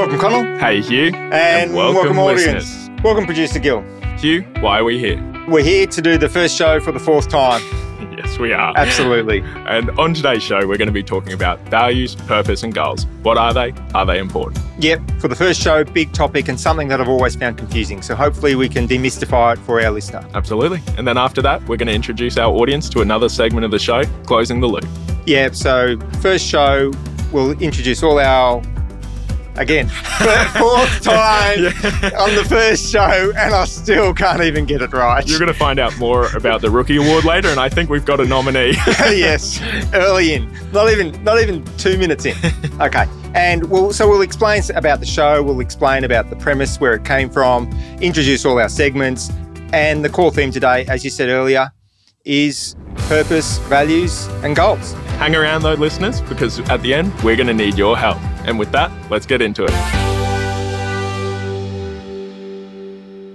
Welcome, Connell. Hey, Hugh. And, welcome, audience. Welcome, Producer Gil. Hugh, why are we here? We're here to do the first show for the fourth time. Yes, we are. Absolutely. And on today's show, we're going to be talking about values, purpose, and goals. What are they? Are they important? Yep. For the first show, big topic and something that I've always found confusing. So hopefully we can demystify it for our listener. Absolutely. And then after that, we're going to introduce our audience to another segment of the show, Closing the Loop. Yeah. So, first show, we'll introduce all our again, fourth time on the first show, and I still can't even get it right. You're going to find out more about the Rookie Award later, and I think we've got a nominee. yes, early in, not even not even two minutes in. Okay, and we'll so we'll explain about the show. We'll explain about the premise, where it came from, introduce all our segments, and the core theme today, as you said earlier, is purpose, values, and goals. Hang around though, listeners, because at the end, we're going to need your help. And with that, let's get into it.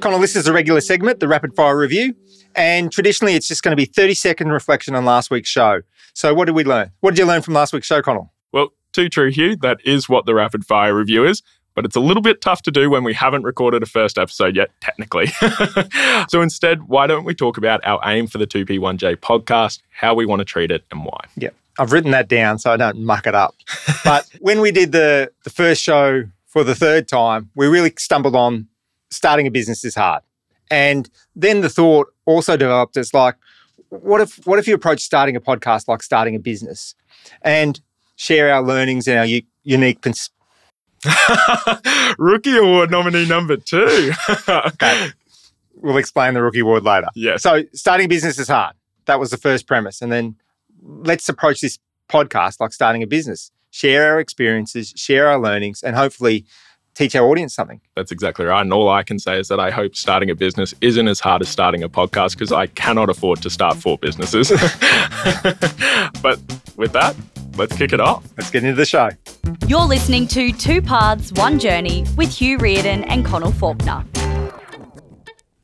Connell, this is a regular segment, the rapid fire review. And traditionally, it's just going to be 30 second reflection on last week's show. So, what did we learn? What did you learn from last week's show, Connell? Well, too true, Hugh. That is what the rapid fire review is but it's a little bit tough to do when we haven't recorded a first episode yet, technically. so instead, why don't we talk about our aim for the 2P1J podcast, how we want to treat it, and why? Yeah. I've written that down so I don't muck it up. but when we did the, the first show for the third time, we really stumbled on starting a business is hard. And then the thought also developed as like, what if what if you approach starting a podcast like starting a business and share our learnings and our u- unique pers- rookie award nominee number two. okay. We'll explain the rookie award later. Yeah. So starting a business is hard. That was the first premise. And then let's approach this podcast like starting a business. Share our experiences, share our learnings, and hopefully teach our audience something. That's exactly right. And all I can say is that I hope starting a business isn't as hard as starting a podcast because I cannot afford to start four businesses. but with that, let's kick it off. Let's get into the show. You're listening to Two Paths, One Journey with Hugh Reardon and Connell Faulkner.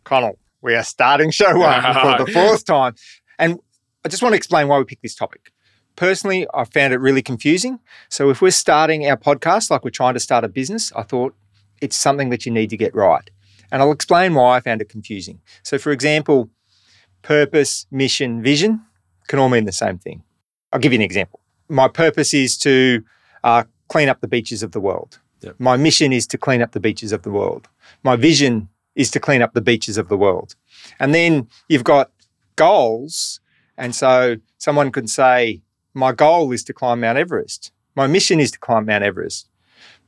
Connell, we are starting show one for the fourth time. And I just want to explain why we picked this topic. Personally, I found it really confusing. So if we're starting our podcast like we're trying to start a business, I thought it's something that you need to get right. And I'll explain why I found it confusing. So, for example, purpose, mission, vision can all mean the same thing. I'll give you an example. My purpose is to uh, clean up the beaches of the world. Yep. My mission is to clean up the beaches of the world. My vision is to clean up the beaches of the world. And then you've got goals. And so someone could say, My goal is to climb Mount Everest. My mission is to climb Mount Everest.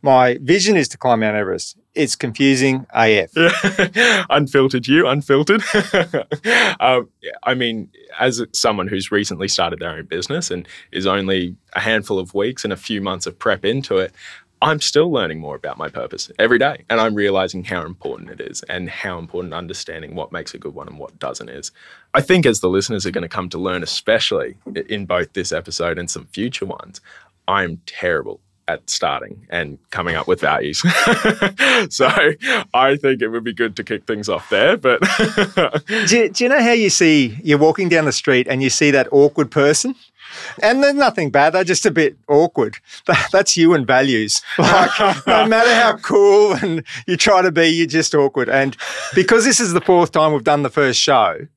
My vision is to climb Mount Everest. It's confusing AF. unfiltered, you, unfiltered. um, I mean, as someone who's recently started their own business and is only a handful of weeks and a few months of prep into it, I'm still learning more about my purpose every day. And I'm realizing how important it is and how important understanding what makes a good one and what doesn't is. I think as the listeners are going to come to learn, especially in both this episode and some future ones, I'm terrible at starting and coming up with values. so I think it would be good to kick things off there. But do, you, do you know how you see you're walking down the street and you see that awkward person? And there's nothing bad. They're just a bit awkward. That's you and values. Like, no matter how cool and you try to be, you're just awkward. And because this is the fourth time we've done the first show,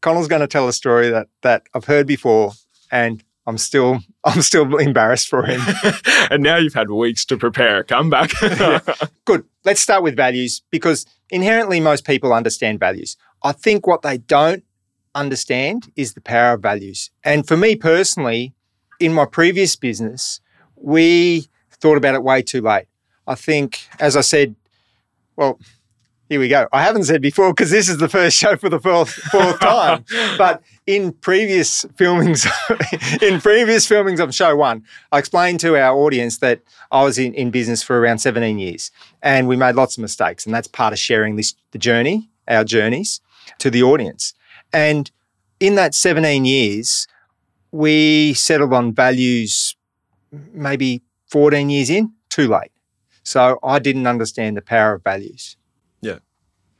Connell's going to tell a story that that I've heard before, and I'm still I'm still embarrassed for him. and now you've had weeks to prepare a comeback. Good. Let's start with values because inherently most people understand values. I think what they don't understand is the power of values. And for me personally, in my previous business, we thought about it way too late. I think, as I said, well, here we go. I haven't said before because this is the first show for the fourth, fourth time. But in previous filmings, in previous filmings of show one, I explained to our audience that I was in, in business for around 17 years and we made lots of mistakes. And that's part of sharing this the journey, our journeys to the audience. And in that 17 years, we settled on values maybe 14 years in, too late. So I didn't understand the power of values.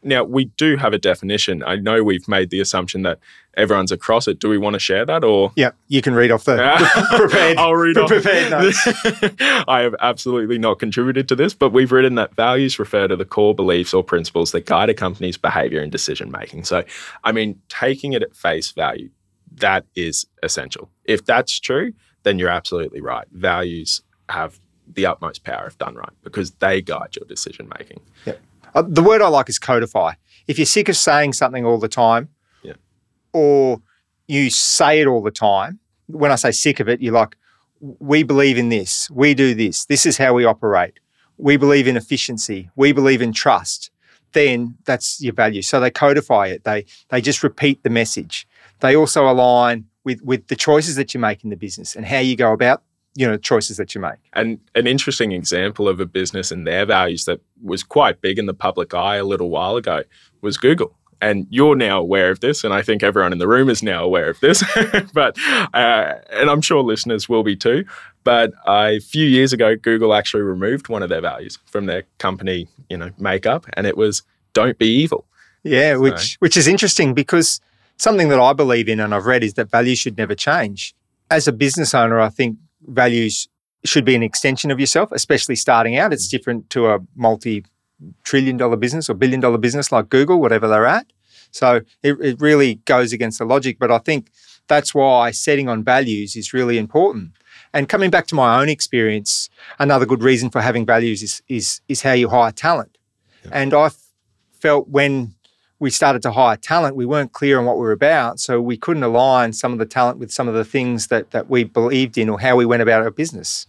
Now, we do have a definition. I know we've made the assumption that everyone's across it. Do we want to share that or? Yeah, you can read off the, prepared. I'll read off. prepared notes. I have absolutely not contributed to this, but we've written that values refer to the core beliefs or principles that guide a company's behavior and decision making. So, I mean, taking it at face value, that is essential. If that's true, then you're absolutely right. Values have the utmost power if done right because they guide your decision making. Yeah. Uh, the word I like is codify. If you're sick of saying something all the time, Yeah. or you say it all the time, when I say sick of it, you're like, we believe in this, we do this, this is how we operate, we believe in efficiency, we believe in trust, then that's your value. So they codify it. They they just repeat the message. They also align with with the choices that you make in the business and how you go about you know choices that you make. And an interesting example of a business and their values that was quite big in the public eye a little while ago was Google. And you're now aware of this, and I think everyone in the room is now aware of this. but uh, and I'm sure listeners will be too. But a few years ago, Google actually removed one of their values from their company, you know, makeup, and it was "Don't be evil." Yeah, which which is interesting because something that I believe in and I've read is that values should never change. As a business owner, I think values should be an extension of yourself, especially starting out. It's different to a multi trillion dollar business or billion dollar business like Google, whatever they're at. So it, it really goes against the logic. But I think that's why setting on values is really important. And coming back to my own experience, another good reason for having values is is is how you hire talent. And I felt when we started to hire talent, we weren't clear on what we were about, so we couldn't align some of the talent with some of the things that that we believed in or how we went about our business.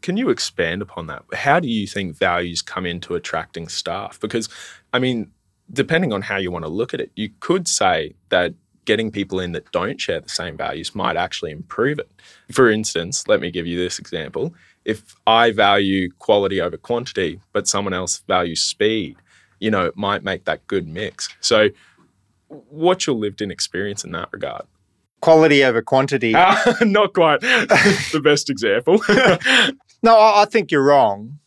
Can you expand upon that? How do you think values come into attracting staff? Because, I mean, depending on how you want to look at it, you could say that getting people in that don't share the same values might actually improve it. For instance, let me give you this example. If I value quality over quantity, but someone else values speed, you know, it might make that good mix. So, what's your lived in experience in that regard? Quality over quantity. Not quite the best example. No, I think you're wrong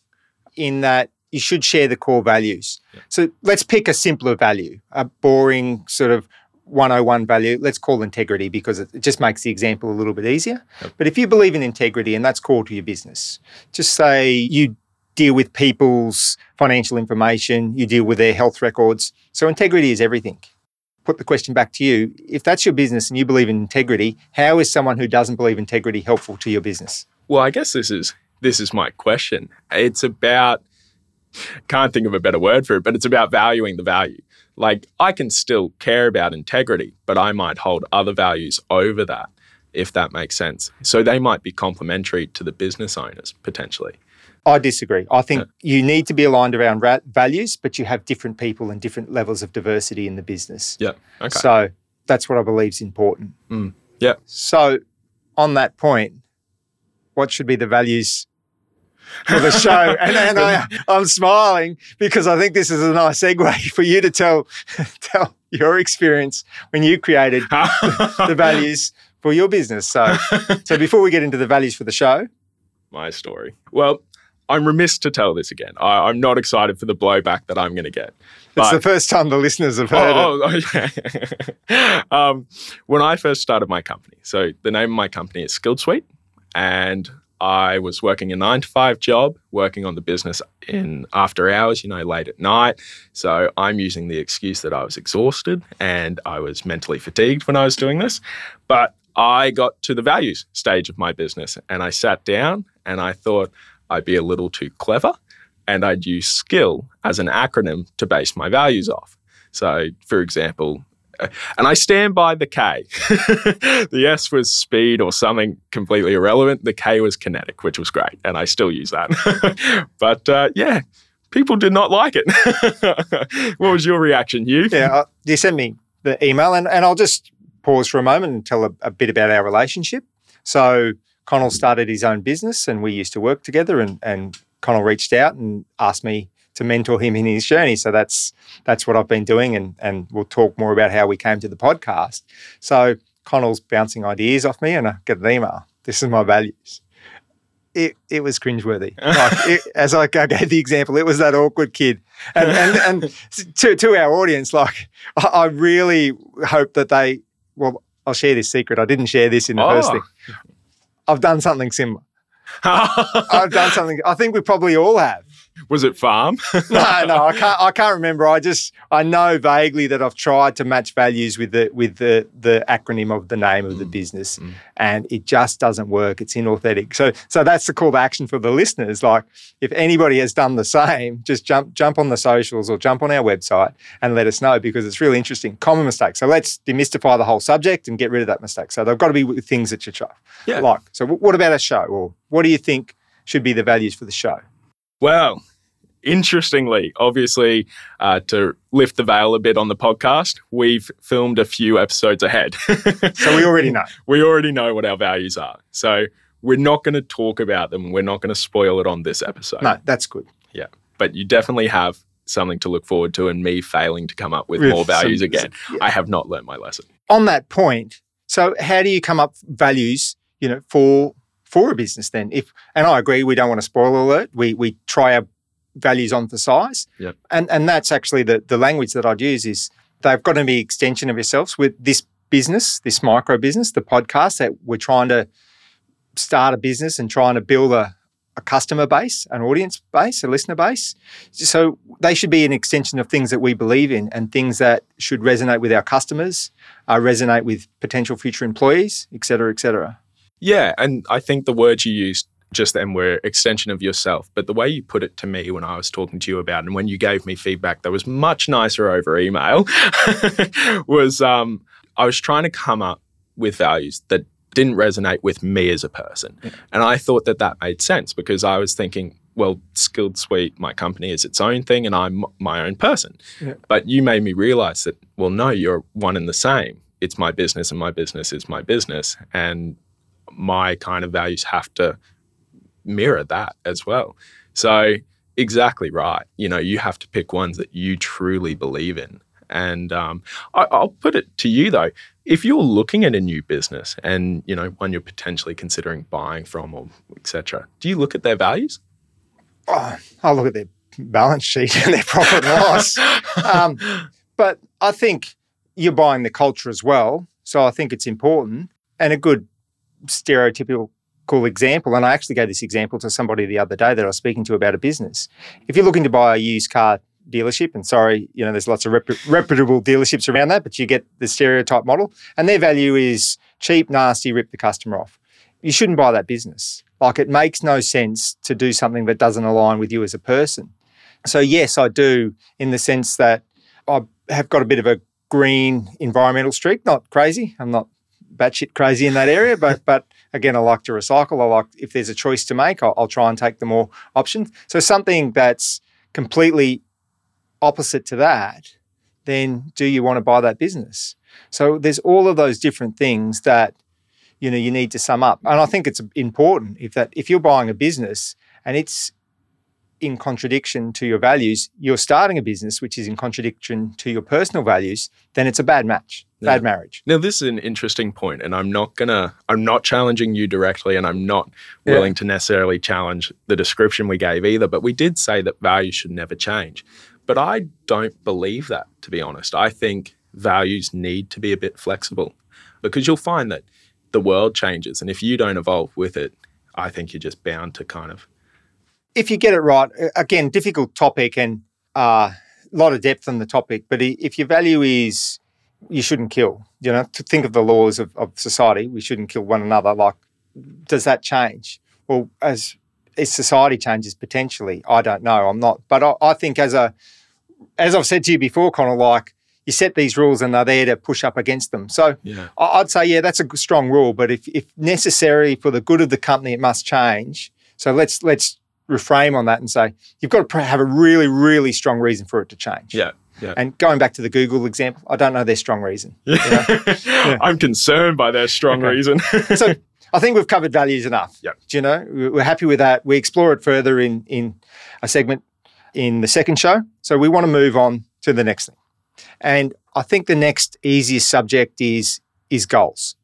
in that you should share the core values. So let's pick a simpler value, a boring sort of 101 value. Let's call integrity because it it just makes the example a little bit easier. But if you believe in integrity and that's core to your business, just say you deal with people's financial information, you deal with their health records. So integrity is everything. Put the question back to you. If that's your business and you believe in integrity, how is someone who doesn't believe integrity helpful to your business? Well, I guess this is this is my question. It's about can't think of a better word for it, but it's about valuing the value. Like I can still care about integrity, but I might hold other values over that if that makes sense. So they might be complementary to the business owners potentially. I disagree. I think you need to be aligned around ra- values, but you have different people and different levels of diversity in the business. Yeah. Okay. So that's what I believe is important. Mm. Yeah. So, on that point, what should be the values for the show? and and I, I'm smiling because I think this is a nice segue for you to tell tell your experience when you created the values for your business. So, so before we get into the values for the show, my story. Well, I'm remiss to tell this again. I, I'm not excited for the blowback that I'm going to get. it's the first time the listeners have heard it. Oh, oh, okay. um, when I first started my company, so the name of my company is Skilled Suite, and I was working a nine to five job, working on the business in after hours, you know, late at night. So I'm using the excuse that I was exhausted and I was mentally fatigued when I was doing this. But I got to the values stage of my business and I sat down and I thought I'd be a little too clever and I'd use skill as an acronym to base my values off. So, for example, uh, and I stand by the K. the S was speed or something completely irrelevant. The K was kinetic, which was great. And I still use that. but uh, yeah, people did not like it. what was your reaction, Hugh? Yeah, uh, you sent me the email, and, and I'll just pause for a moment and tell a, a bit about our relationship. So, Connell started his own business, and we used to work together. And, and Connell reached out and asked me to mentor him in his journey. So that's that's what I've been doing, and and we'll talk more about how we came to the podcast. So Connell's bouncing ideas off me, and I get an email. This is my values. it, it was cringeworthy. Like, it, as I, I gave the example, it was that awkward kid. And, and, and to, to our audience, like, I, I really hope that they, well, I'll share this secret. I didn't share this in the first Oh. thing. I've done something similar. I've done something. I think we probably all have. Was it farm? No, no, I can't. I can't remember. I just I know vaguely that I've tried to match values with the with the the acronym of the name of the mm, business, mm. and it just doesn't work. It's inauthentic. So so that's the call to action for the listeners. Like if anybody has done the same, just jump jump on the socials or jump on our website and let us know because it's really interesting. Common mistake. So let's demystify the whole subject and get rid of that mistake. So they've got to be things that you try. Yeah. Like so, wh- what about a show, or what do you think should be the values for the show? Well, interestingly, obviously, uh, to lift the veil a bit on the podcast, we've filmed a few episodes ahead. So we already know. we already know what our values are. So we're not going to talk about them. We're not going to spoil it on this episode. No, that's good. Yeah. But you definitely have something to look forward to and me failing to come up with With more values some- again. yeah. I have not learned my lesson. on that point, so how do you come up values, you know, for for a business then? If and I agree, we don't want to spoil alert. We we try our values on for size. Yep. And and that's actually the the language that I'd use is they've got to be an extension of yourselves with this business, this micro business, the podcast that we're trying to start a business and trying to build a, a customer base, an audience base, a listener base. So they should be an extension of things that we believe in and things that should resonate with our customers, uh, resonate with potential future employees, et cetera, et cetera. Yeah, and I think the words you used just then were extension of yourself. But the way you put it to me when I was talking to you about it and when you gave me feedback that was much nicer over email was um, I was trying to come up with values that didn't resonate with me as a person. And I thought that that made sense because I was thinking, well, Skilled Suite, my company is its own thing and I'm my own person. Yeah. But you made me realize that, well, no, you're one and the same. It's my business and my business is my business. And my kind of values have to mirror that as well. So, exactly right. You know, you have to pick ones that you truly believe in. And um, I, I'll put it to you though, if you're looking at a new business and you know one you're potentially considering buying from or etc., do you look at their values? Oh, I look at their balance sheet and their profit and loss. Um, but I think you're buying the culture as well. So I think it's important and a good stereotypical example. And I actually gave this example to somebody the other day that I was speaking to about a business. If you're looking to buy a used car dealership, and sorry, you know, there's lots of rep- reputable dealerships around that, but you get the stereotype model, and their value is cheap, nasty, rip the customer off. You shouldn't buy that business. Like it makes no sense to do something that doesn't align with you as a person. So yes, I do in the sense that I have got a bit of a green environmental streak. Not crazy. I'm not batshit crazy in that area, but but again, I like to recycle. I like if there's a choice to make, I'll, I'll try and take the more options. So something that's completely opposite to that, then do you want to buy that business? So there's all of those different things that you know you need to sum up, and I think it's important if that if you're buying a business and it's in contradiction to your values, you're starting a business which is in contradiction to your personal values, then it's a bad match, bad Yeah. marriage. Now, this is an interesting point, and I'm not gonna, I'm not challenging you directly, and I'm not Yeah. willing to necessarily challenge the description we gave either. But we did say that values should never change. But I don't believe that, to be honest. I think values need to be a bit flexible because you'll find that the world changes, and if you don't evolve with it, I think you're just bound to kind of if you get it right, again, difficult topic and a uh, lot of depth on the topic. But if your value is you shouldn't kill, you know, to think of the laws of, of society, we shouldn't kill one another. Like, does that change? Well, as as society changes potentially, I don't know. I'm not, but I, I think as a as I've said to you before, Connor, like you set these rules and they're there to push up against them. So yeah. I- I'd say, yeah, that's a strong rule. But if, if necessary for the good of the company, it must change. So let's let's reframe on that and say you've got to have a really really strong reason for it to change. Yeah. Yeah. And going back to the Google example, I don't know their strong reason. I'm concerned by their strong Okay. reason. So I think we've covered values enough. Yep. Do you know We- we're happy with that. We explore it further in in a segment in the second show. So we want to move on to the next thing, and I think the next easiest subject is is goals.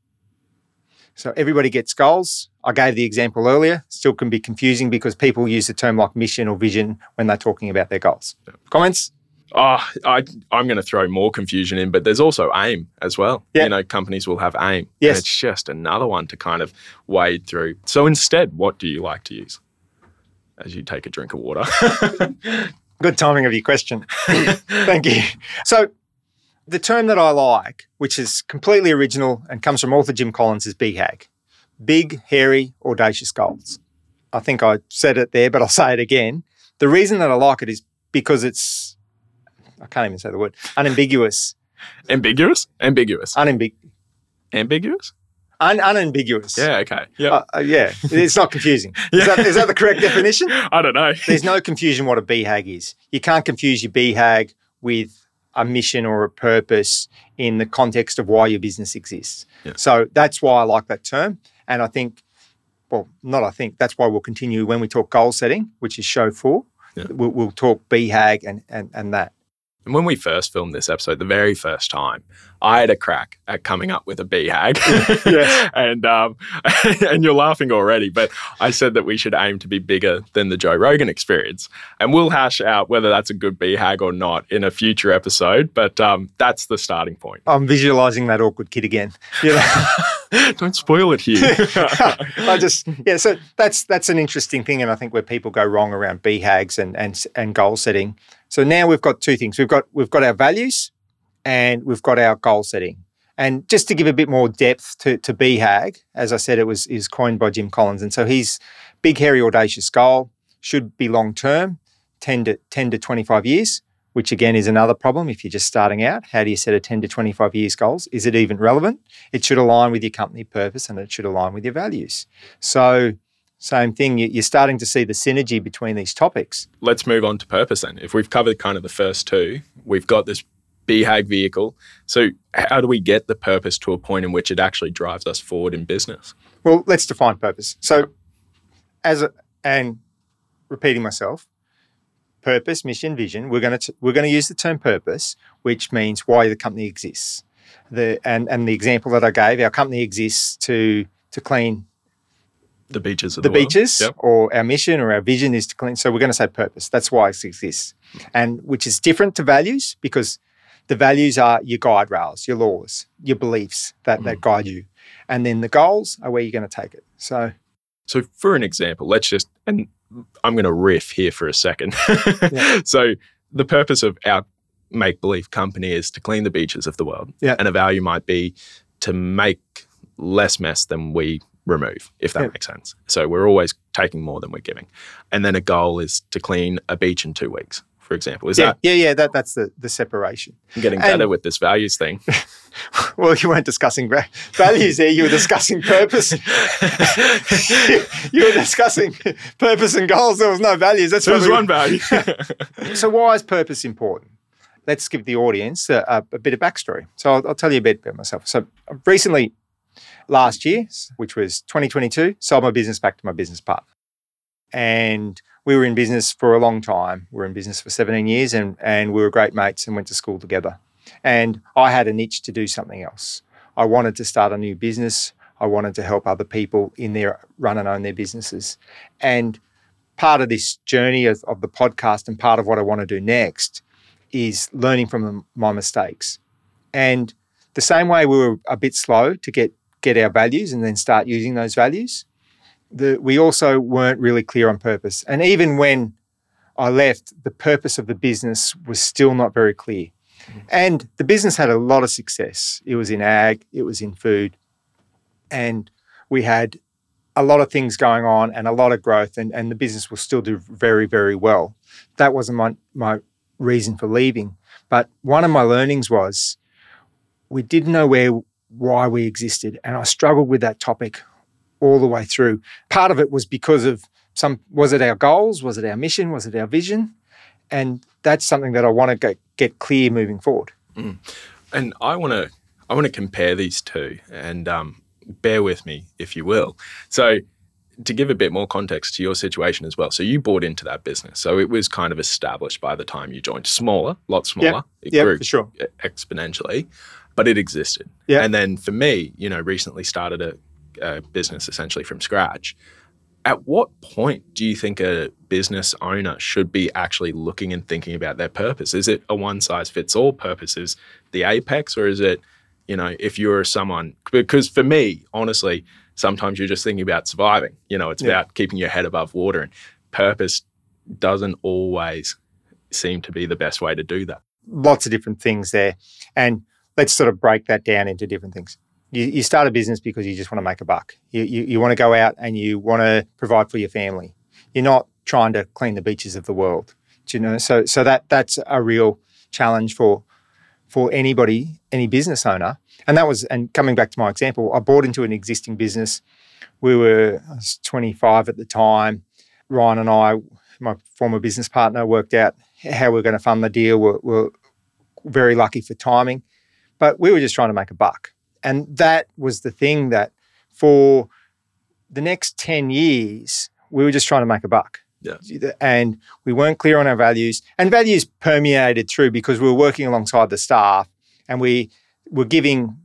So everybody gets goals. I gave the example earlier, still can be confusing because people use the term like mission or vision when they're talking about their goals. Comments? Oh, I, I'm going to throw more confusion in, but there's also aim as well. Yeah. You know, companies will have aim. Yes. And it's just another one to kind of wade through. So instead, what do you like to use as you take a drink of water? Good timing of your question. Thank you. So, the term that I like, which is completely original and comes from author Jim Collins, is BHAG big, hairy, audacious goals. I think I said it there, but I'll say it again. The reason that I like it is because it's, I can't even say the word, unambiguous. Ambiguous? Ambiguous. Unambig- Ambiguous? un- unambiguous. Yeah, okay. Yeah. Uh, uh, yeah, it's not confusing. Is, that, is that the correct definition? I don't know. There's no confusion what a BHAG is. You can't confuse your BHAG with a mission or a purpose in the context of why your business exists. Yeah. So that's why I like that term. And I think, well, not I think, that's why we'll continue when we talk goal setting, which is show four. Yeah. We'll, we'll talk BHAG and, and, and that. And when we first filmed this episode, the very first time, I had a crack at coming up with a BHAG. Yes. and um, and you're laughing already, but I said that we should aim to be bigger than the Joe Rogan experience. And we'll hash out whether that's a good BHAG or not in a future episode, but um, that's the starting point. I'm visualizing that awkward kid again. You know? Don't spoil it here. I just yeah, so that's that's an interesting thing, and I think where people go wrong around BHAGs and and and goal setting. So now we've got two things. We've got we've got our values, and we've got our goal setting. And just to give a bit more depth to to BHAG, as I said, it was is coined by Jim Collins, and so his big, hairy, audacious goal should be long term, ten to ten to twenty five years. Which again is another problem if you're just starting out. How do you set a 10 to 25 years goals? Is it even relevant? It should align with your company purpose and it should align with your values. So, same thing, you- you're starting to see the synergy between these topics. Let's move on to purpose then. If we've covered kind of the first two, we've got this BHAG vehicle. So, how do we get the purpose to a point in which it actually drives us forward in business? Well, let's define purpose. So, as a, and repeating myself, purpose, mission, vision. We're going to we're going to use the term purpose, which means why the company exists. The and and the example that I gave, our company exists to to clean The beaches of the, the, beaches, Yep. or our mission or our vision is to clean. So we're going to say purpose. That's why it exists, and which is different to values because the values are your guide rails, your laws, your beliefs that Mm. that guide you, and then the goals are where you're going to take it. So So, for an example, let's just, and I'm going to riff here for a second. So, the purpose of our make believe company is to clean the beaches of the world. Yeah. And a value might be to make less mess than we remove, if that Yeah. makes sense. So, we're always taking more than we're giving. And then a goal is to clean a beach in two weeks, for example. Is yeah, that yeah, yeah. That that's the the separation. I'm getting And- better with this values thing? Well, you weren't discussing va- values there. You were discussing purpose. you, you were discussing purpose and goals. There was no values. That's There's probably- one value. So why is purpose important? Let's give the audience a, a, a bit of backstory. So I'll, I'll tell you a bit about myself. So recently, last year, which was 2022, sold my business back to my business partner. And we were in business for a long time. We were in business for 17 years and, and we were great mates and went to school together. And I had a niche to do something else. I wanted to start a new business. I wanted to help other people in their run and own their businesses. And part of this journey of, of the podcast and part of what I want to do next is learning from my mistakes. And the same way we were a bit slow to get get our values and then start using those values, the, we also weren't really clear on purpose. And even when I left, the purpose of the business was still not very clear. Mm-hmm. And the business had a lot of success. It was in ag, it was in food, and we had a lot of things going on and a lot of growth, and, and the business will still do very, very well. That wasn't my, my reason for leaving. But one of my learnings was we didn't know where why we existed. And I struggled with that topic all the way through. Part of it was because of some was it our goals? Was it our mission? Was it our vision? And that's something that I want to get, get clear moving forward. and I want to I want to compare these two, and um, bear with me if you will. So, to give a bit more context to your situation as well, so you bought into that business, so it was kind of established by the time you joined, smaller, lot smaller. It Yeah, grew for sure. exponentially, but it existed. Yeah. And then for me, you know, recently started a a business essentially from scratch. At what point do you think a business owner should be actually looking and thinking about their purpose? Is it a one size fits all purpose? Is the apex, or is it, you know, if you're someone, because for me, honestly, sometimes you're just thinking about surviving. You know, it's Yeah. about keeping your head above water, and purpose doesn't always seem to be the best way to do that. lots of different things there. And let's sort of break that down into different things. You, you start a business because you just want to make a buck. You, you, you want to go out and you want to provide for your family. You're not trying to clean the beaches of the world. Do you know? So so that that's a real challenge for for anybody, any business owner. And that was and coming back to my example, I bought into an existing business. We were I was 25 at the time. Ryan and I, my former business partner, worked out how we are going to fund the deal. We're, we're very lucky for timing, but we were just trying to make a buck. And that was the thing that for the next 10 years, we were just trying to make a buck. Yeah. And we weren't clear on our values. And values permeated through because we were working alongside the staff and we were giving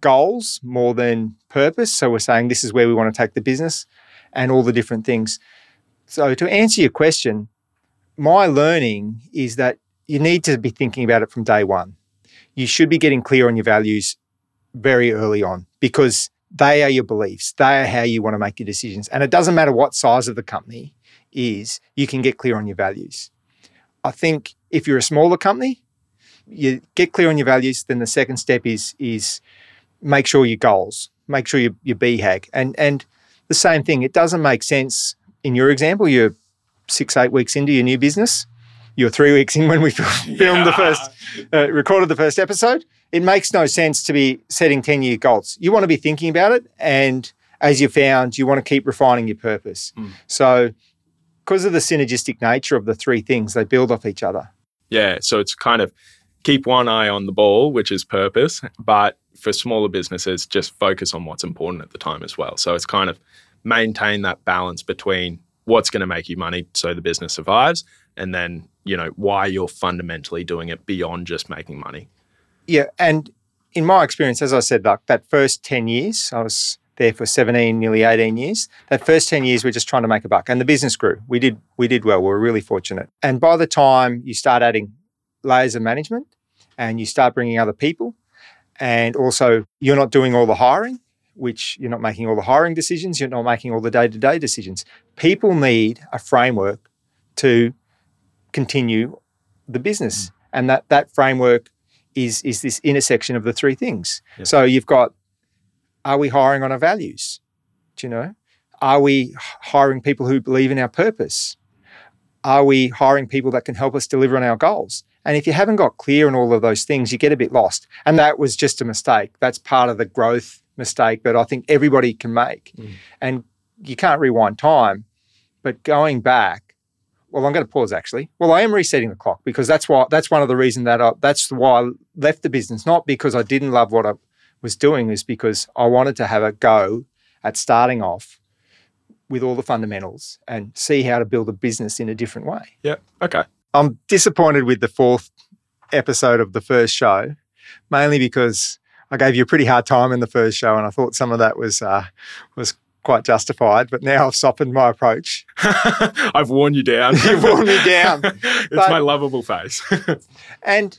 goals more than purpose. So we're saying this is where we want to take the business and all the different things. So to answer your question, my learning is that you need to be thinking about it from day one. You should be getting clear on your values very early on because they are your beliefs. They are how you want to make your decisions. And it doesn't matter what size of the company is, you can get clear on your values. I think if you're a smaller company, you get clear on your values, then the second step is is make sure your goals, make sure your, your BHAG. And and the same thing, it doesn't make sense in your example, you're six, eight weeks into your new business. You're three weeks in when we filmed the first, uh, recorded the first episode. It makes no sense to be setting 10 year goals. You want to be thinking about it. And as you found, you want to keep refining your purpose. Mm. So, because of the synergistic nature of the three things, they build off each other. Yeah. So it's kind of keep one eye on the ball, which is purpose, but for smaller businesses, just focus on what's important at the time as well. So it's kind of maintain that balance between what's going to make you money so the business survives and then, you know, why you're fundamentally doing it beyond just making money. Yeah, and in my experience, as I said, like that first ten years, I was there for seventeen, nearly eighteen years. That first ten years, we're just trying to make a buck, and the business grew. We did, we did well. We were really fortunate. And by the time you start adding layers of management, and you start bringing other people, and also you're not doing all the hiring, which you're not making all the hiring decisions, you're not making all the day-to-day decisions. People need a framework to continue the business, and that that framework is is this intersection of the three things. Yeah. So you've got are we hiring on our values? Do you know? Are we hiring people who believe in our purpose? Are we hiring people that can help us deliver on our goals? And if you haven't got clear on all of those things, you get a bit lost. And that was just a mistake. That's part of the growth mistake that I think everybody can make. Mm. And you can't rewind time, but going back, well, I'm going to pause actually. Well, I am resetting the clock because that's why that's one of the reasons that I, that's why I left the business, not because I didn't love what I was doing, is because I wanted to have a go at starting off with all the fundamentals and see how to build a business in a different way. Yeah. Okay. I'm disappointed with the fourth episode of the first show, mainly because I gave you a pretty hard time in the first show, and I thought some of that was uh, was quite justified. But now I've softened my approach. I've worn you down. You've worn me down. it's But- my lovable face. And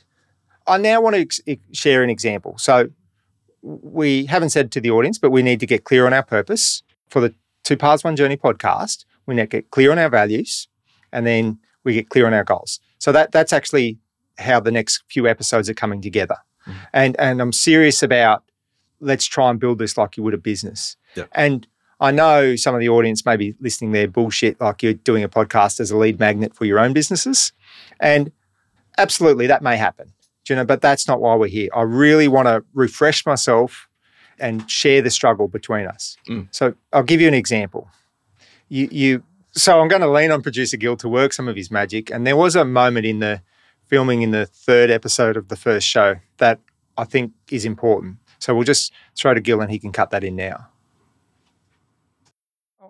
I now want to ex- share an example. So we haven't said to the audience, but we need to get clear on our purpose for the Two Paths One Journey podcast. We need to get clear on our values, and then we get clear on our goals. So that that's actually how the next few episodes are coming together. Mhm. And and I'm serious about let's try and build this like you would a business. Yeah. And I know some of the audience may be listening there bullshit like you're doing a podcast as a lead magnet for your own businesses. And absolutely that may happen. You know, but that's not why we're here. I really want to refresh myself and share the struggle between us. Mm. So I'll give you an example. You you so I'm going to lean on producer Gil to work some of his magic. And there was a moment in the filming in the third episode of the first show that I think is important. So we'll just throw to Gil and he can cut that in now.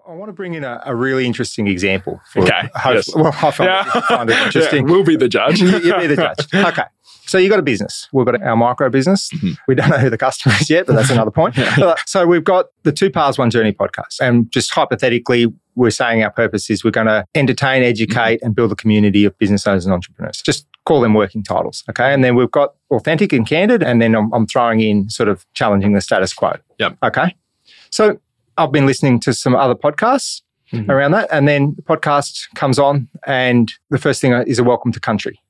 I- want to bring in a, a really interesting example. For, Okay, hope- yes. Well, I find, it, find it interesting. Yeah, we'll be the judge. you, you be the judge. Okay. So you got a business. We've got our micro business. Mhm. We don't know who the customer is yet, but that's another point. But, so we've got the Two Paths One Journey podcast, and just hypothetically, we're saying our purpose is we're going to entertain, educate, and build a community of business owners and entrepreneurs. Just call them working titles, okay? And then we've got authentic and candid, and then I'm, I'm throwing in sort of challenging the status quo. Yep. Okay. So I've been listening to some other podcasts Mhm. around that, and then the podcast comes on, and the first thing is a welcome to country.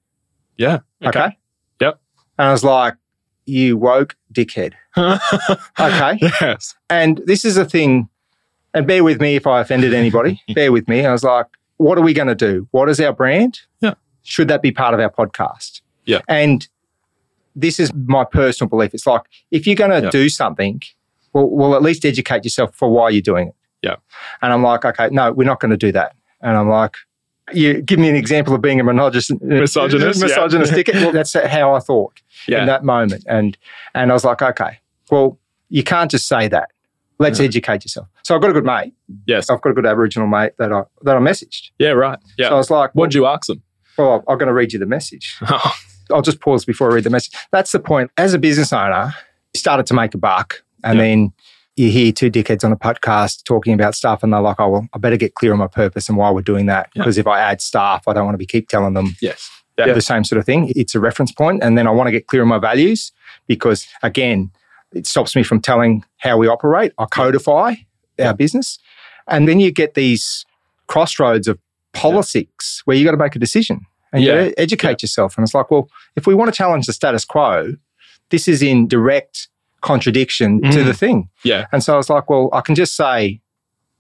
Yeah. Okay. Yep. And I was like, you woke dickhead. Okay. Yes. And this is a thing, and bear with me if I offended anybody. bear with me. I was like, what are we going to do? What is our brand? Yeah. Should that be part of our podcast? Yeah. And this is my personal belief. It's like, if you're going to Yeah. do something, well, well, at least educate yourself for why you're doing it. Yeah. And I'm like, okay, no, we're not going to do that. And I'm like, you give me an example of being a monogist, uh, Misogynist, yeah. misogynist dickhead. Well, that's how I thought in that moment. And and I was like, okay, well, you can't just say that. Let's Yeah. educate yourself. So I've got a good mate. Yes. I've got a good Aboriginal mate that I that I messaged. Yeah. Right. Yeah. So I was like, What'd you ask them? well, I'm going to read you the message. Oh. I'll just pause before I read the message. That's the point. As a business owner, you started to make a buck, and Yeah. then you hear two dickheads on a podcast talking about stuff, and they're like, "Oh, well, I better get clear on my purpose and why we're doing that." Yeah. Because if I add staff, I don't want to be keep telling them yes. the same sort of thing. It's a reference point, and then I want to get clear on my values because, again, it stops me from telling how we operate. I codify our business, and then you get these crossroads of politics where you got to make a decision and Yeah. to educate yourself. And it's like, well, if we want to challenge the status quo, this is in direct contradiction to Mm. the thing. Yeah. And so I was like, well, I can just say,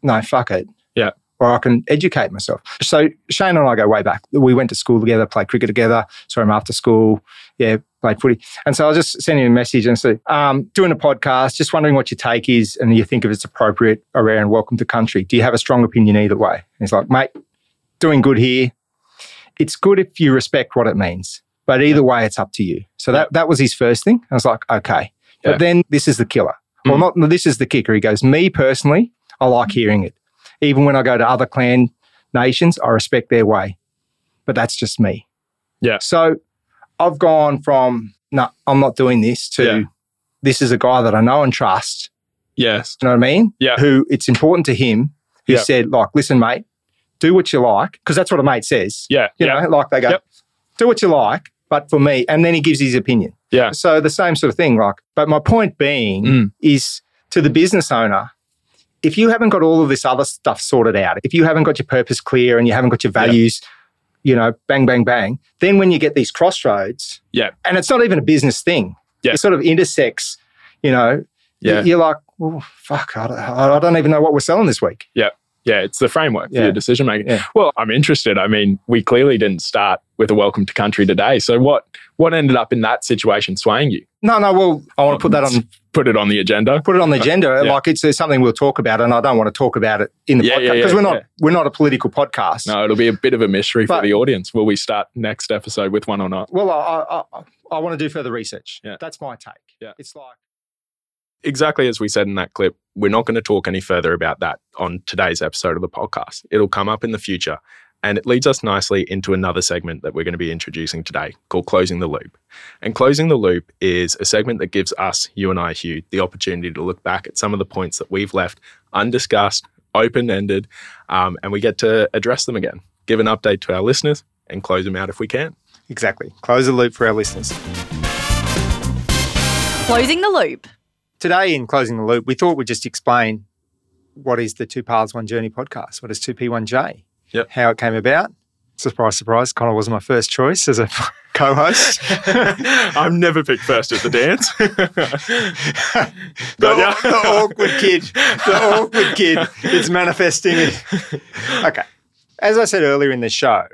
no, fuck it. Yeah. Or I can educate myself. So Shane and I go way back. We went to school together, played cricket together, saw him after school. Yeah, played footy. And so I was just sending him a message and said, um, doing a podcast, just wondering what your take is and you think if it's appropriate around welcome to country. Do you have a strong opinion either way? And he's like, mate, doing good here. It's good if you respect what it means. But either way, it's up to you. So that, that was his first thing. I was like, okay. Yeah. But then this is the killer. Well, Mm. not this is the kicker. He goes, me personally, I like hearing it. Even when I go to other clan nations, I respect their way. But that's just me. Yeah. So I've gone from, no, I'm not doing this to Yeah. this is a guy that I know and trust. Yes. You know what I mean? Yeah. Who it's important to him, who Yeah. said, like, listen, mate, do what you like. Because that's what a mate says. Yeah. You yeah. know, like they go, Yep. do what you like, but for me, and then he gives his opinion. Yeah. So the same sort of thing. Like, but my point being Mm. is to the business owner, if you haven't got all of this other stuff sorted out, if you haven't got your purpose clear and you haven't got your Yeah. values, you know, bang, bang, bang, then when you get these crossroads, Yeah. and it's not even a business thing, Yeah. it sort of intersects, you know, Yeah. you're like, well, fuck, I don't, I don't even know what we're selling this week. Yeah, it's the framework for Yeah. your decision making. Yeah. Well, I'm interested. I mean, we clearly didn't start with a welcome to country today. So what what ended up in that situation swaying you? No, no, well, I want to put that on Put it on the agenda. put it on the agenda. Yeah. Like it's uh, something we'll talk about, and I don't want to talk about it in the Yeah, podcast because yeah, we're not yeah. we're not a political podcast. No, it'll be a bit of a mystery But- for the audience. Will we start next episode with one or not? Well, I, I, I, I want to do further research. Yeah. That's my take. Yeah. It's like Exactly as we said in that clip, we're not going to talk any further about that on today's episode of the podcast. It'll come up in the future. And it leads us nicely into another segment that we're going to be introducing today called Closing the Loop. And Closing the Loop is a segment that gives us, you and I, Hugh, the opportunity to look back at some of the points that we've left undiscussed, open ended, um, and we get to address them again, give an update to our listeners, and close them out if we can. exactly close the loop for our listeners. Closing the loop. Today, in closing the loop, we thought we'd just explain what is the Two Paths One Journey podcast. What is Two P One J? Yep. How it came about. Surprise, surprise. Connor was my first choice as a co-host. I'm never picked first at the dance. the, yeah. the awkward kid. The awkward kid. It's manifesting. it. Okay. As I said earlier in the show,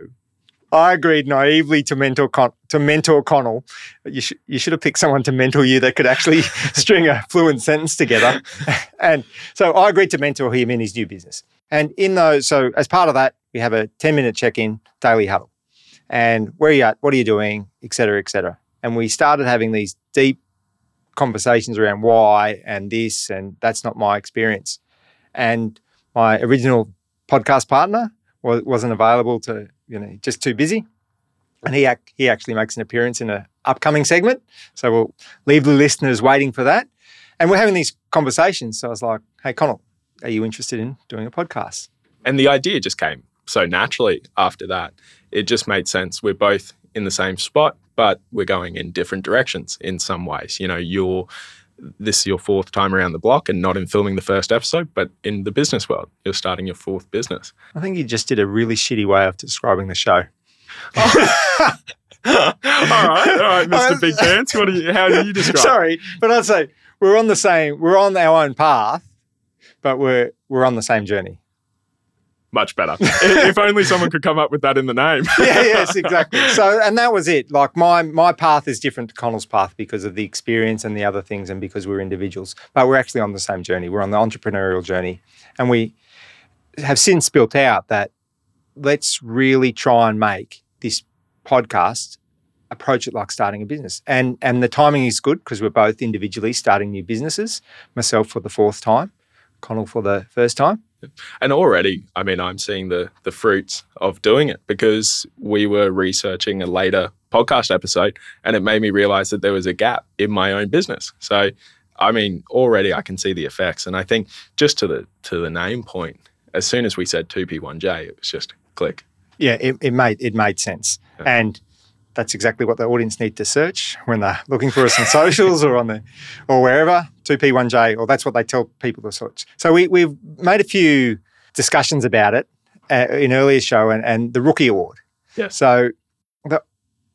I agreed naively to mentor Con- to mentor Connell. You should you should have picked someone to mentor you that could actually string a fluent sentence together. and so I agreed to mentor him in his new business. And in those, so as part of that, we have a 10 minute check in daily huddle. And where are you at? What are you doing? Et cetera, et cetera. And we started having these deep conversations around why and this, and that's not my experience. And my original podcast partner wasn't available to, you know, just too busy. And he ac- he actually makes an appearance in an upcoming segment. So we'll leave the listeners waiting for that. And we're having these conversations. So I was like, hey, Connell, are you interested in doing a podcast? And the idea just came so naturally after that. It just made sense. We're both in the same spot, but we're going in different directions in some ways. You know, you're this is your fourth time around the block and not in filming the first episode, but in the business world, you're starting your fourth business. I think you just did a really shitty way of describing the show. Oh. all right, all right, Mr. Big Pants. What do you, how do you describe? Sorry, but I'd say we're on the same. We're on our own path, but we're we're on the same journey. Much better. if only someone could come up with that in the name. yeah, yes, exactly. So, and that was it. Like my my path is different to Connell's path because of the experience and the other things, and because we're individuals. But we're actually on the same journey. We're on the entrepreneurial journey, and we have since built out that let's really try and make this podcast approach it like starting a business. And and the timing is good because we're both individually starting new businesses. Myself for the fourth time, Connell for the first time. And already, I mean, I'm seeing the the fruits of doing it because we were researching a later podcast episode, and it made me realize that there was a gap in my own business. So, I mean, already I can see the effects, and I think just to the to the name point, as soon as we said two P one J, it was just click. Yeah, it, it made it made sense, yeah. and that's exactly what the audience need to search when they're looking for us on socials or on the or wherever 2P1J or that's what they tell people to search. So we we've made a few discussions about it uh, in earlier show and, and the rookie award. Yeah. So the,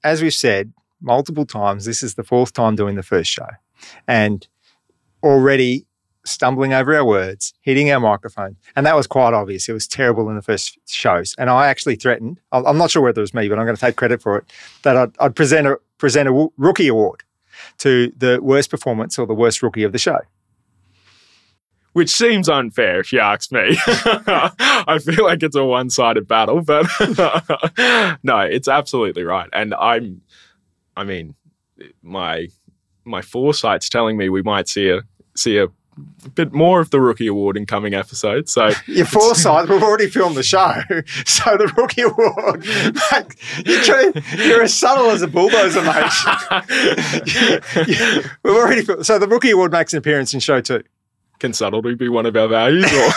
as we've said multiple times, this is the fourth time doing the first show, and already stumbling over our words, hitting our microphone. And that was quite obvious. It was terrible in the first shows. And I actually threatened, I'm not sure whether it was me, but I'm going to take credit for it, that I'd, I'd present, a, present a rookie award to the worst performance or the worst rookie of the show. Which seems unfair if you ask me. I feel like it's a one sided battle, but no, it's absolutely right. And I'm, I mean, my my foresight's telling me we might see a see a a bit more of the rookie award in coming episodes. So your foresight, we've already filmed the show, so the rookie award, you're, you're, as subtle as a bulldozer, mate. we've already so the rookie award makes an appearance in show two. Can subtlety be one of our values? Or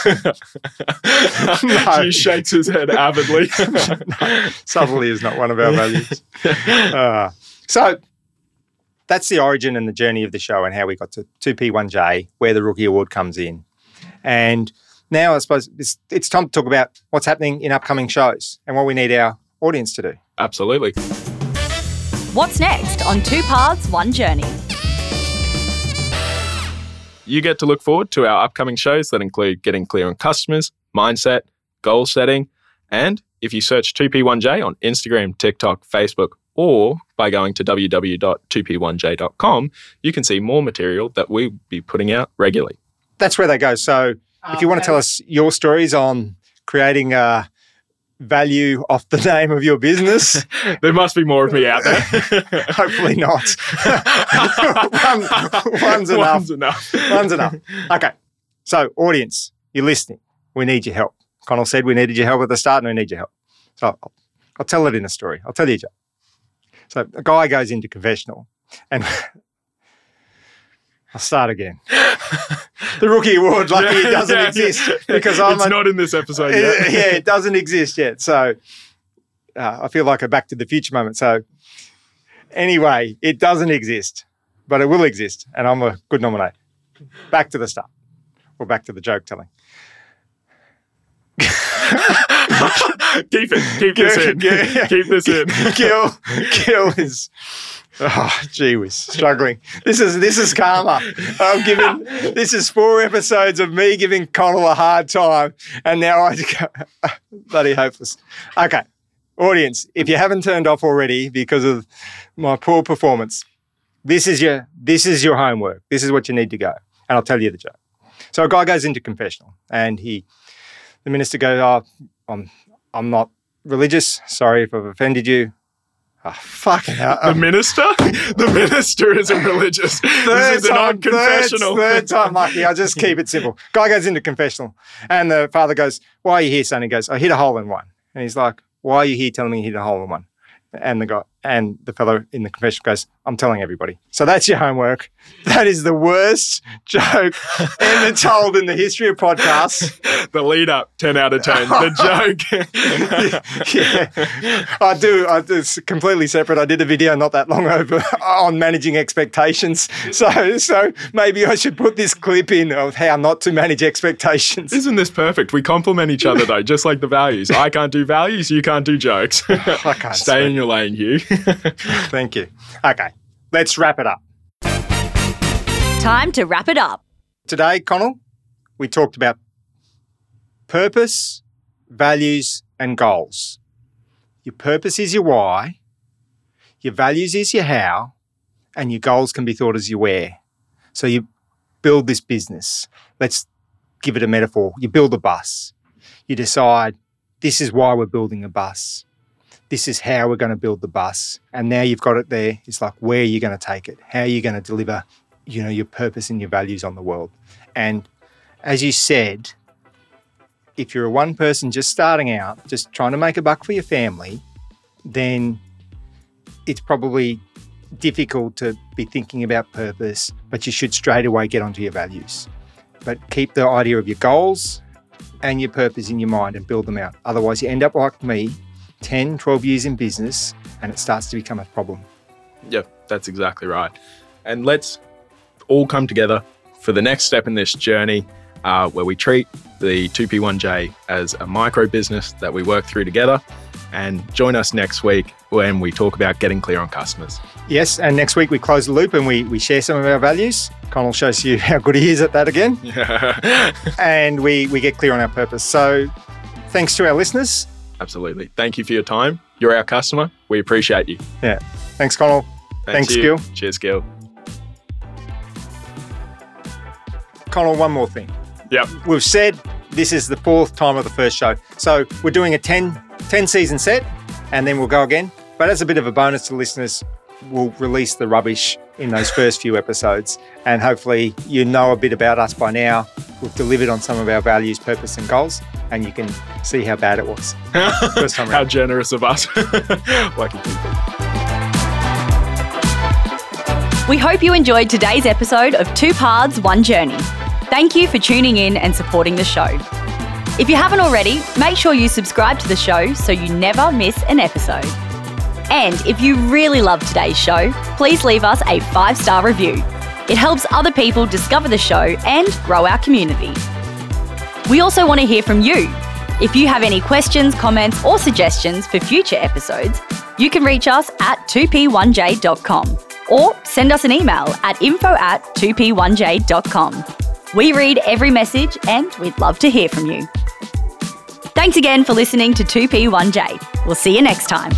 no. he shakes his head avidly. no, subtlety is not one of our values. Uh, so that's the origin and the journey of the show and how we got to 2P1J, where the Rookie Award comes in. And now I suppose it's, it's time to talk about what's happening in upcoming shows and what we need our audience to do. Absolutely. What's next on Two Paths, One Journey? You get to look forward to our upcoming shows that include getting clear on customers, mindset, goal setting, and if you search 2P1J on Instagram, TikTok, Facebook, or by going to www.2p1j.com, you can see more material that we'll be putting out regularly. That's where they go. So if you want to tell us your stories on creating a value off the name of your business. there must be more of me out there. Hopefully not. One, one's enough. One's enough. One's enough. Okay. So, audience, you're listening. We need your help. Connell said we needed your help at the start and we need your help. So, I'll, I'll tell it in a story. I'll tell you, Joe. So a guy goes into confessional and I'll start again. the rookie award, lucky yeah, it doesn't yeah, exist because I'm it's a, not in this episode yet. yeah, it doesn't exist yet. So uh, I feel like a Back to the Future moment. So anyway, it doesn't exist, but it will exist, and I'm a good nominee. Back to the start, or back to the joke telling. Keep it. Keep this in. keep this in. Kill. Gil is. Oh, gee whiz, struggling. This is this is karma. I'm giving this is four episodes of me giving Connell a hard time, and now I bloody hopeless. Okay, audience, if you haven't turned off already because of my poor performance, this is your this is your homework. This is what you need to go, and I'll tell you the joke. So a guy goes into confessional, and he, the minister goes, "Oh, I'm I'm not religious. Sorry if I've offended you. Ah, oh, fucking hell. The um, minister? the minister isn't religious. Third this is time, an unconfessional. Third, third time lucky. I'll just keep it simple. Guy goes into confessional and the father goes, Why are you here, son? He goes, I hit a hole in one. And he's like, Why are you here telling me you hit a hole in one? And the guy and the fellow in the confessional goes, I'm telling everybody. So that's your homework. That is the worst joke ever told in the history of podcasts. the lead up, 10 out of 10. The joke. yeah, I do. I, it's completely separate. I did a video not that long over on managing expectations. So, so maybe I should put this clip in of how not to manage expectations. Isn't this perfect? We complement each other though, just like the values. I can't do values, you can't do jokes. I can't Stay speak. in your lane, Hugh. Thank you. Okay, let's wrap it up. Time to wrap it up. Today, Connell, we talked about purpose, values, and goals. Your purpose is your why, your values is your how, and your goals can be thought as your where. So you build this business. Let's give it a metaphor. You build a bus. You decide this is why we're building a bus. This is how we're going to build the bus. And now you've got it there. It's like where are you going to take it? How are you going to deliver, you know, your purpose and your values on the world? And as you said, if you're a one person just starting out, just trying to make a buck for your family, then it's probably difficult to be thinking about purpose, but you should straight away get onto your values. But keep the idea of your goals and your purpose in your mind and build them out. Otherwise, you end up like me, 10, 12 years in business, and it starts to become a problem. Yeah, that's exactly right. And let's all come together for the next step in this journey uh, where we treat the 2P1J as a micro business that we work through together. And join us next week when we talk about getting clear on customers. Yes, and next week we close the loop and we, we share some of our values. Connell shows you how good he is at that again. and we, we get clear on our purpose. So thanks to our listeners. Absolutely. Thank you for your time. You're our customer. We appreciate you. Yeah. Thanks, Connell. Thanks, you. Gil. Cheers, Gil. Connell, one more thing. Yep. We've said this is the fourth time of the first show. So we're doing a 10, 10 season set and then we'll go again. But as a bit of a bonus to listeners, we'll release the rubbish in those first few episodes. And hopefully you know a bit about us by now. We've delivered on some of our values, purpose, and goals, and you can see how bad it was. First time How around. generous of us. Lucky people. We hope you enjoyed today's episode of Two Paths, One Journey. Thank you for tuning in and supporting the show. If you haven't already, make sure you subscribe to the show so you never miss an episode. And if you really love today's show, please leave us a five star review. It helps other people discover the show and grow our community. We also want to hear from you. If you have any questions, comments, or suggestions for future episodes, you can reach us at 2p1j.com or send us an email at info at 2p1j.com. We read every message and we'd love to hear from you. Thanks again for listening to 2p1j. We'll see you next time.